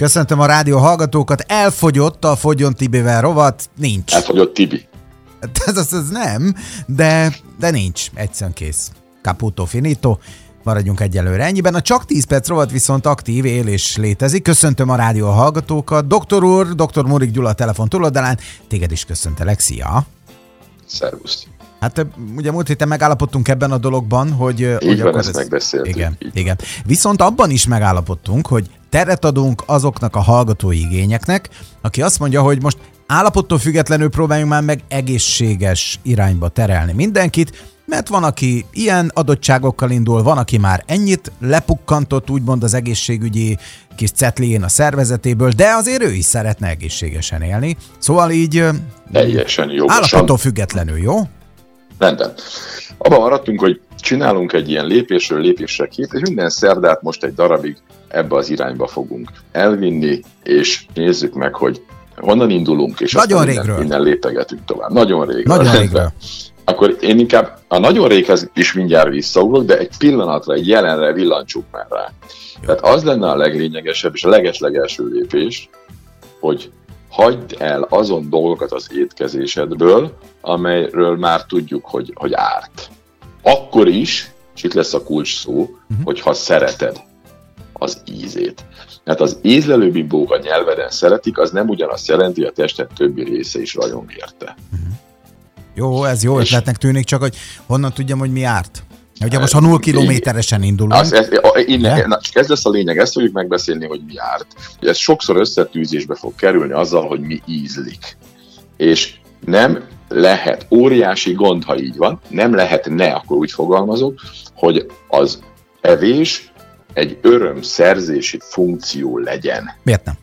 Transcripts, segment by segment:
Köszöntöm a rádió hallgatókat. Elfogyott a Fogyon Tibivel rovat, nincs. Elfogyott Tibi. Ez, az, az nem, de, de nincs. Egyszerűen kész. Caputo finito. Maradjunk egyelőre ennyiben. A csak 10 perc rovat viszont aktív él és létezik. Köszöntöm a rádió hallgatókat. Doktor úr, dr. Murik Gyula a telefon túloldalán. Téged is köszöntelek. Szia! Szervusz! Hát ugye múlt héten megállapodtunk ebben a dologban, hogy... Így hogy van, akkor ezt ez... megbeszéltük. Igen, igen. Viszont abban is megállapodtunk, hogy teret adunk azoknak a hallgatói igényeknek, aki azt mondja, hogy most állapottól függetlenül próbáljunk már meg egészséges irányba terelni mindenkit, mert van, aki ilyen adottságokkal indul, van, aki már ennyit lepukkantott, úgymond az egészségügyi kis cetlién a szervezetéből, de azért ő is szeretne egészségesen élni. Szóval így teljesen jó. Állapottól függetlenül, jó? Rendben. Abban maradtunk, hogy csinálunk egy ilyen lépésről lépésre két, és minden szerdát most egy darabig ebbe az irányba fogunk elvinni, és nézzük meg, hogy honnan indulunk, és nagyon aztán régről. Minden, minden lépegetünk tovább. Nagyon régről. Nagyon régről. Akkor én inkább a nagyon réghez is mindjárt visszaugrok, de egy pillanatra, egy jelenre villancsuk már rá. Jó. Tehát az lenne a leglényegesebb és a legeslegelső lépés, hogy hagyd el azon dolgokat az étkezésedből, amelyről már tudjuk, hogy, hogy árt. Akkor is, és itt lesz a kulcs szó, uh-huh. hogyha szereted az ízét. Mert az ízlelő bimbók a nyelveden szeretik, az nem ugyanazt jelenti, a tested többi része is rajong érte. Uh-huh. Jó, ez jó ötletnek tűnik, csak hogy honnan tudjam, hogy mi árt? Ugye most ha 0 kilométeresen indulunk. Az, ez, innen, na, csak ez lesz a lényeg, ezt fogjuk megbeszélni, hogy mi árt. Ez sokszor összetűzésbe fog kerülni azzal, hogy mi ízlik. És nem lehet, óriási gond, ha így van, nem lehet ne, akkor úgy fogalmazok, hogy az evés egy örömszerzési funkció legyen. Miért nem?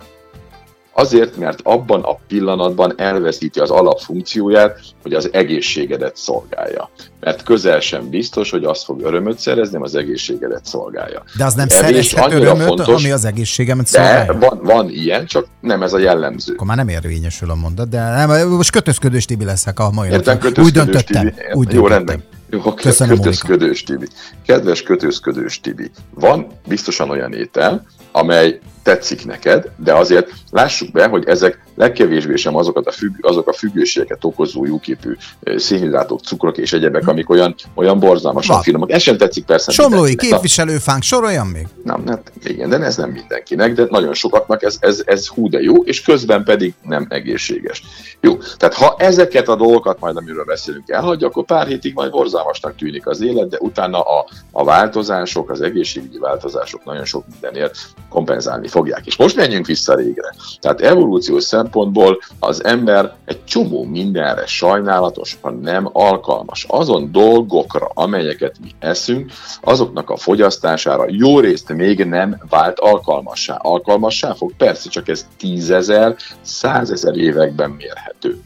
Azért, mert abban a pillanatban elveszíti az alapfunkcióját, hogy az egészségedet szolgálja. Mert közel sem biztos, hogy azt fog örömöt szerezni, az egészségedet szolgálja. De az nem szerezhet örömöt, fontos, ami az egészségemet szolgálja? De van, van ilyen, csak nem ez a jellemző. Akkor már nem érvényesül a mondat, de nem, most kötözködős Tibi leszek a mai Értem, Úgy döntöttem. Tibi. Úgy Jó, rendben. Jó, Köszönöm, kötözködős Tibi. Kedves kötözködős Tibi, van biztosan olyan étel, amely tetszik neked, de azért lássuk be, hogy ezek legkevésbé sem azokat a függ, azok a függőségeket okozó jóképű szénhidrátok, cukrok és egyebek, amik olyan, olyan borzalmasan finomok. Ez sem tetszik persze. Somlói képviselőfánk, soroljan még? Nem, hát igen, de ez nem mindenkinek, de nagyon sokaknak ez, ez, ez hú de jó, és közben pedig nem egészséges. Jó, tehát ha ezeket a dolgokat majd, amiről beszélünk, elhagyja, akkor pár hétig majd borzalmasnak tűnik az élet, de utána a, a változások, az egészségügyi változások nagyon sok mindenért kompenzálni fogják. És most menjünk vissza régre. Tehát evolúciós szempontból az ember egy csomó mindenre sajnálatos, ha nem alkalmas. Azon dolgokra, amelyeket mi eszünk, azoknak a fogyasztására jó részt még nem vált alkalmassá. Alkalmassá fog? Persze, csak ez tízezer, százezer években mérhető.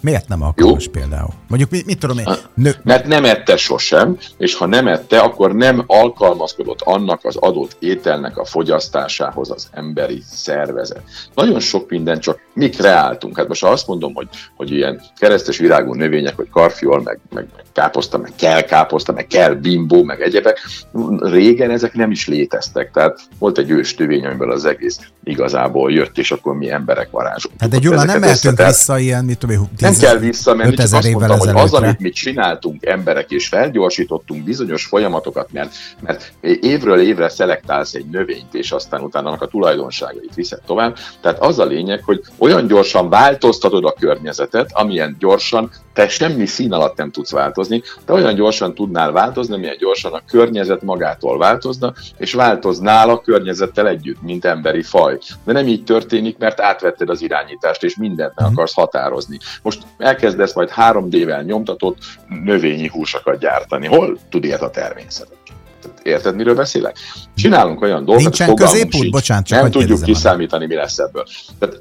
Miért nem alkalmas Jó? például? Mondjuk mit, mit tudom én? Nő... Mert nem ette sosem, és ha nem ette, akkor nem alkalmazkodott annak az adott ételnek a fogyasztásához az emberi szervezet. Nagyon sok minden csak mi kreáltunk. Hát most ha azt mondom, hogy, hogy ilyen keresztes virágú növények, hogy karfiol, meg, meg, meg káposzta, meg kell káposzta, meg kell bimbó, meg egyebek, régen ezek nem is léteztek. Tehát volt egy ős növény, amiből az egész igazából jött, és akkor mi emberek varázsoltuk. Hát de Gyula, nem mehetünk vissza ilyen, mit tudom, nem kell visszamenni, csak azt mondtam, hogy az, amit mi csináltunk emberek, és felgyorsítottunk bizonyos folyamatokat, mert, mert évről évre szelektálsz egy növényt, és aztán utána annak a tulajdonságait viszed tovább. Tehát az a lényeg, hogy olyan gyorsan változtatod a környezetet, amilyen gyorsan te semmi szín alatt nem tudsz változni, de olyan gyorsan tudnál változni, milyen gyorsan a környezet magától változna, és változnál a környezettel együtt, mint emberi faj. De nem így történik, mert átvetted az irányítást, és mindent meg mhm. akarsz határozni. Most elkezdesz majd 3D-vel nyomtatott növényi húsokat gyártani. Hol tud ilyet a természet? Érted, miről beszélek? Csinálunk olyan dolgokat, Nincsen középút? Bocsánat, csak nem tudjuk kiszámítani, mi lesz ebből. Tehát,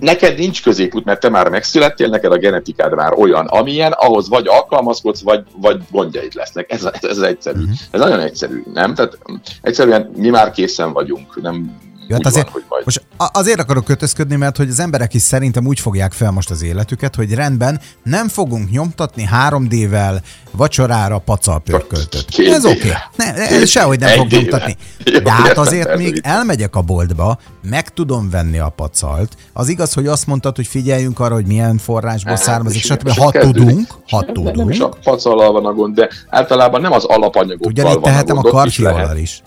neked nincs középút, mert te már megszülettél, neked a genetikád már olyan, amilyen, ahhoz vagy alkalmazkodsz, vagy, vagy gondjaid lesznek. Ez, ez, ez egyszerű. Uh-huh. Ez nagyon egyszerű, nem? Tehát egyszerűen mi már készen vagyunk, nem Jó, hát azért, van, hogy majd... Most azért akarok kötözködni, mert hogy az emberek is szerintem úgy fogják fel most az életüket, hogy rendben, nem fogunk nyomtatni 3D-vel vacsorára pacalpörköltöt. Ez oké. Okay. Sehogy nem fog nyomtatni. De hát azért még elmegyek a boltba, meg tudom venni a pacalt. Az igaz, hogy azt mondtad, hogy figyeljünk arra, hogy milyen forrásból hát, származik, stb. Ha tudunk, ha tudunk. Nem is a pacallal van a gond, de általában nem az alapanyagokkal Ugyanígy tehetem a, a karfiolal is.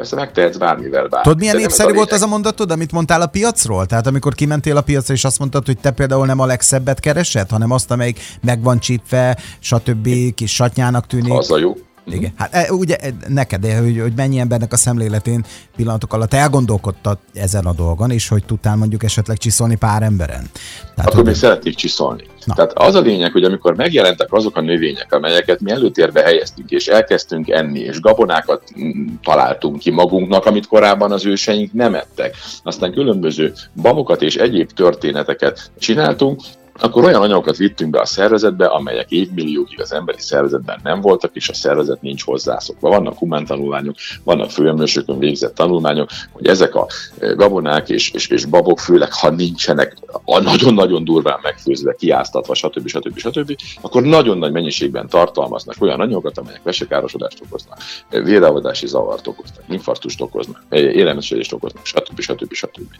Persze megtehetsz bármivel bár. Tudod, milyen népszerű volt az a mondatod, amit mondtál a piacról? Tehát amikor kimentél a piacra, és azt mondtad, hogy te például nem a legszebbet keresed, hanem azt, amelyik meg van csípve, stb. kis satnyának tűnik. Az a jó. Igen. Hát e, ugye e, neked, hogy, hogy mennyi embernek a szemléletén pillanatok alatt elgondolkodtad ezen a dolgon, és hogy tudtál mondjuk esetleg csiszolni pár emberen. Tehát, Akkor hogy... még szeretnék csiszolni. Na. Tehát az a lényeg, hogy amikor megjelentek azok a növények, amelyeket mi előtérbe helyeztünk, és elkezdtünk enni, és gabonákat mm, találtunk ki magunknak, amit korábban az őseink nem ettek, aztán különböző babokat és egyéb történeteket csináltunk, akkor olyan anyagokat vittünk be a szervezetbe, amelyek évmilliókig az emberi szervezetben nem voltak, és a szervezet nincs hozzászokva. Vannak humántanulmányok, vannak főemlősökön végzett tanulmányok, hogy ezek a e, gabonák és, és, és babok, főleg ha nincsenek nagyon-nagyon durván megfőzve, kiáztatva, stb. stb. stb., akkor nagyon nagy mennyiségben tartalmaznak olyan anyagokat, amelyek vesekárosodást okoznak, e, vérelvadási zavart okoznak, infarktust okoznak, e, élelmiszerést okoznak, stb. stb. stb.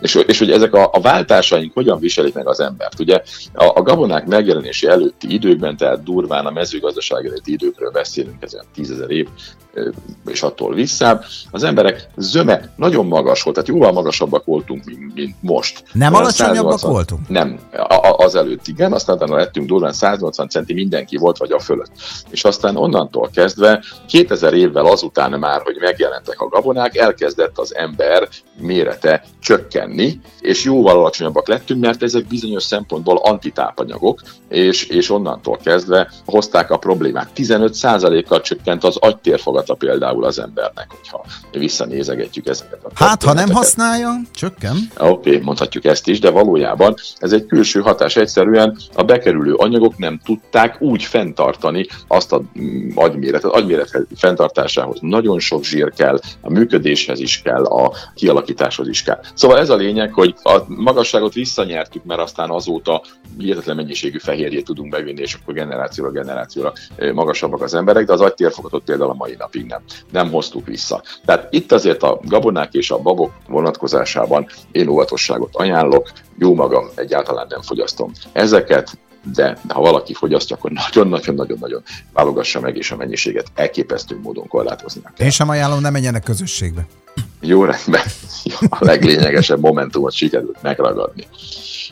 És, és hogy ezek a, a váltásaink hogyan viselik meg az embert. Ugye a, a gabonák megjelenése előtti időkben, tehát durván a mezőgazdaság előtti időkről beszélünk, ezen tízezer év, és attól visszább, az emberek zöme nagyon magas volt, tehát jóval magasabbak voltunk, mint, mint most. Nem alacsonyabbak 180, voltunk? Nem, a, a, az előtt igen, aztán utána lettünk durván 180 centi mindenki volt, vagy a fölött. És aztán onnantól kezdve, 2000 évvel azután már, hogy megjelentek a gabonák, elkezdett az ember mérete csökkenni, és jóval alacsonyabbak lettünk, mert ezek bizonyos szempontból antitápanyagok, és, és onnantól kezdve hozták a problémát. 15%-kal csökkent az agytérfogata például az embernek, hogyha visszanézegetjük ezeket a Hát, ha nem használja, csökken. Oké, okay, mondhatjuk ezt is, de valójában ez egy külső hatás. Egyszerűen a bekerülő anyagok nem tudták úgy fenntartani azt a mm, agyméretet. Agyméret fenntartásához nagyon sok zsír kell, a működéshez is kell, a kialakításhoz is kell. Szóval ez a lényeg, hogy a magasságot visszanyertük, mert aztán azóta hihetetlen mennyiségű fehérjét tudunk bevinni, és akkor generációra generációra magasabbak az emberek, de az agytérfogatot például a mai napig nem, nem hoztuk vissza. Tehát itt azért a gabonák és a babok vonatkozásában én óvatosságot ajánlok, jó magam egyáltalán nem fogyasztom ezeket, de ha valaki fogyasztja, akkor nagyon-nagyon-nagyon-nagyon válogassa meg, és a mennyiséget elképesztő módon korlátozni kell. Én sem ajánlom, nem menjenek közösségbe. Jó rendben, a leglényegesebb momentumot sikerült megragadni.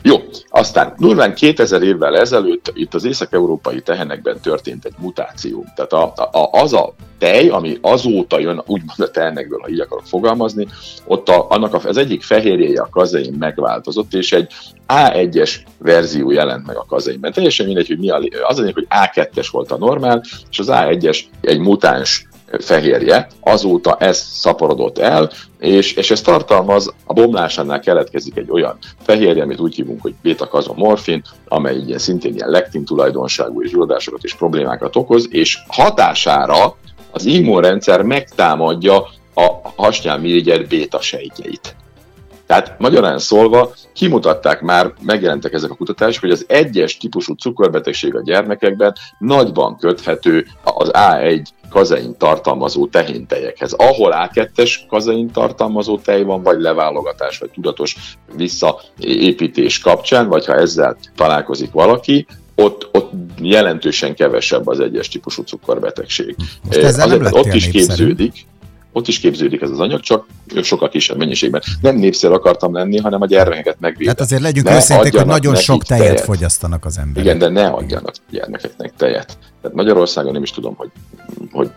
Jó, aztán durván 2000 évvel ezelőtt itt az észak-európai tehenekben történt egy mutáció. Tehát a, a, az a tej, ami azóta jön, úgymond a tehenekből, ha így akarok fogalmazni, ott a, annak az egyik fehérjéje a kazein megváltozott, és egy A1-es verzió jelent meg a kazeinben. Teljesen mindegy, hogy mi a, az a hogy A2-es volt a normál, és az A1-es egy mutáns fehérje, azóta ez szaporodott el, és, és ez tartalmaz, a bomlásánál keletkezik egy olyan fehérje, amit úgy hívunk, hogy beta-kazomorfin, amely ilyen, szintén ilyen lektin tulajdonságú és gyulladásokat és problémákat okoz, és hatására az immunrendszer megtámadja a hasnyálmirigyel béta sejtjeit. Tehát magyarán szólva kimutatták már, megjelentek ezek a kutatások, hogy az egyes típusú cukorbetegség a gyermekekben nagyban köthető az A1 kazein tartalmazó tehéntejekhez. Ahol A2-es kazein tartalmazó tej van, vagy leválogatás, vagy tudatos visszaépítés kapcsán, vagy ha ezzel találkozik valaki, ott, ott jelentősen kevesebb az egyes típusú cukorbetegség. Most ezzel Azért, nem ott is képződik ott is képződik ez az anyag, csak sokkal kisebb mennyiségben. Nem népszer akartam lenni, hanem a gyermekeket megvédeni. Hát azért legyünk ne őszinték, hogy nagyon sok tejet, tejet fogyasztanak az emberek. Igen, de ne adjanak gyermekeknek tejet. Tehát Magyarországon nem is tudom, hogy, hogy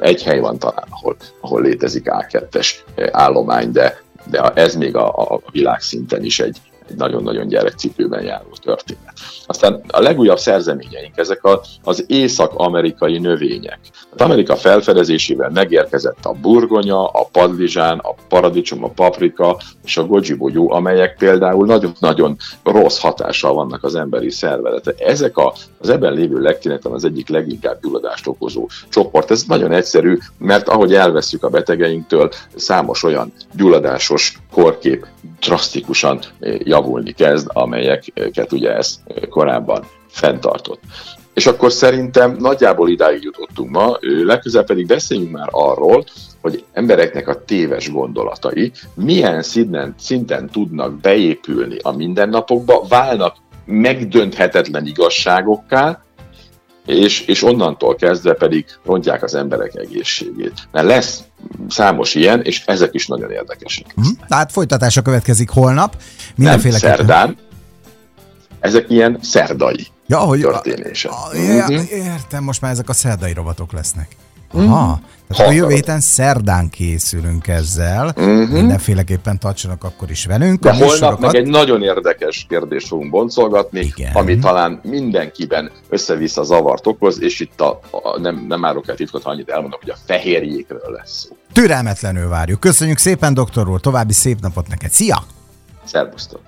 egy hely van talán, ahol, ahol létezik A2-es állomány, de, de ez még a, a világszinten is egy, egy nagyon-nagyon gyerekcipőben járó történet. Aztán a legújabb szerzeményeink, ezek a, az észak-amerikai növények. Az Amerika felfedezésével megérkezett a burgonya, a padlizsán, a paradicsom, a paprika és a goji bogyó, amelyek például nagyon-nagyon rossz hatással vannak az emberi szervezete. Ezek a, az ebben lévő lektinetem az egyik leginkább gyulladást okozó csoport. Ez nagyon egyszerű, mert ahogy elveszük a betegeinktől, számos olyan gyulladásos korkép drasztikusan javulni kezd, amelyeket ugye ez korábban fenntartott. És akkor szerintem nagyjából idáig jutottunk ma, legközelebb pedig beszéljünk már arról, hogy embereknek a téves gondolatai milyen szinten, szinten tudnak beépülni a mindennapokba, válnak megdönthetetlen igazságokká, és, és onnantól kezdve pedig rontják az emberek egészségét. Mert lesz számos ilyen, és ezek is nagyon érdekesek. Hmm, tehát folytatása következik holnap. Mindenféle Nem, szerdán. Ezek ilyen szerdai ja, hogy történések. A, a, mhm. értem, most már ezek a szerdai rovatok lesznek. Mhm. Aha. Tehát a jövő héten szerdán készülünk ezzel. Uh-huh. Mindenféleképpen tartsanak akkor is velünk. De holnap meg egy nagyon érdekes kérdést fogunk boncolgatni, Igen. ami talán mindenkiben össze-vissza zavart okoz, és itt a, a, nem, nem árok el titkot, ha annyit elmondok, hogy a fehérjékről lesz szó. Türelmetlenül várjuk. Köszönjük szépen, doktor úr, további szép napot neked. Szia! Szervusztok!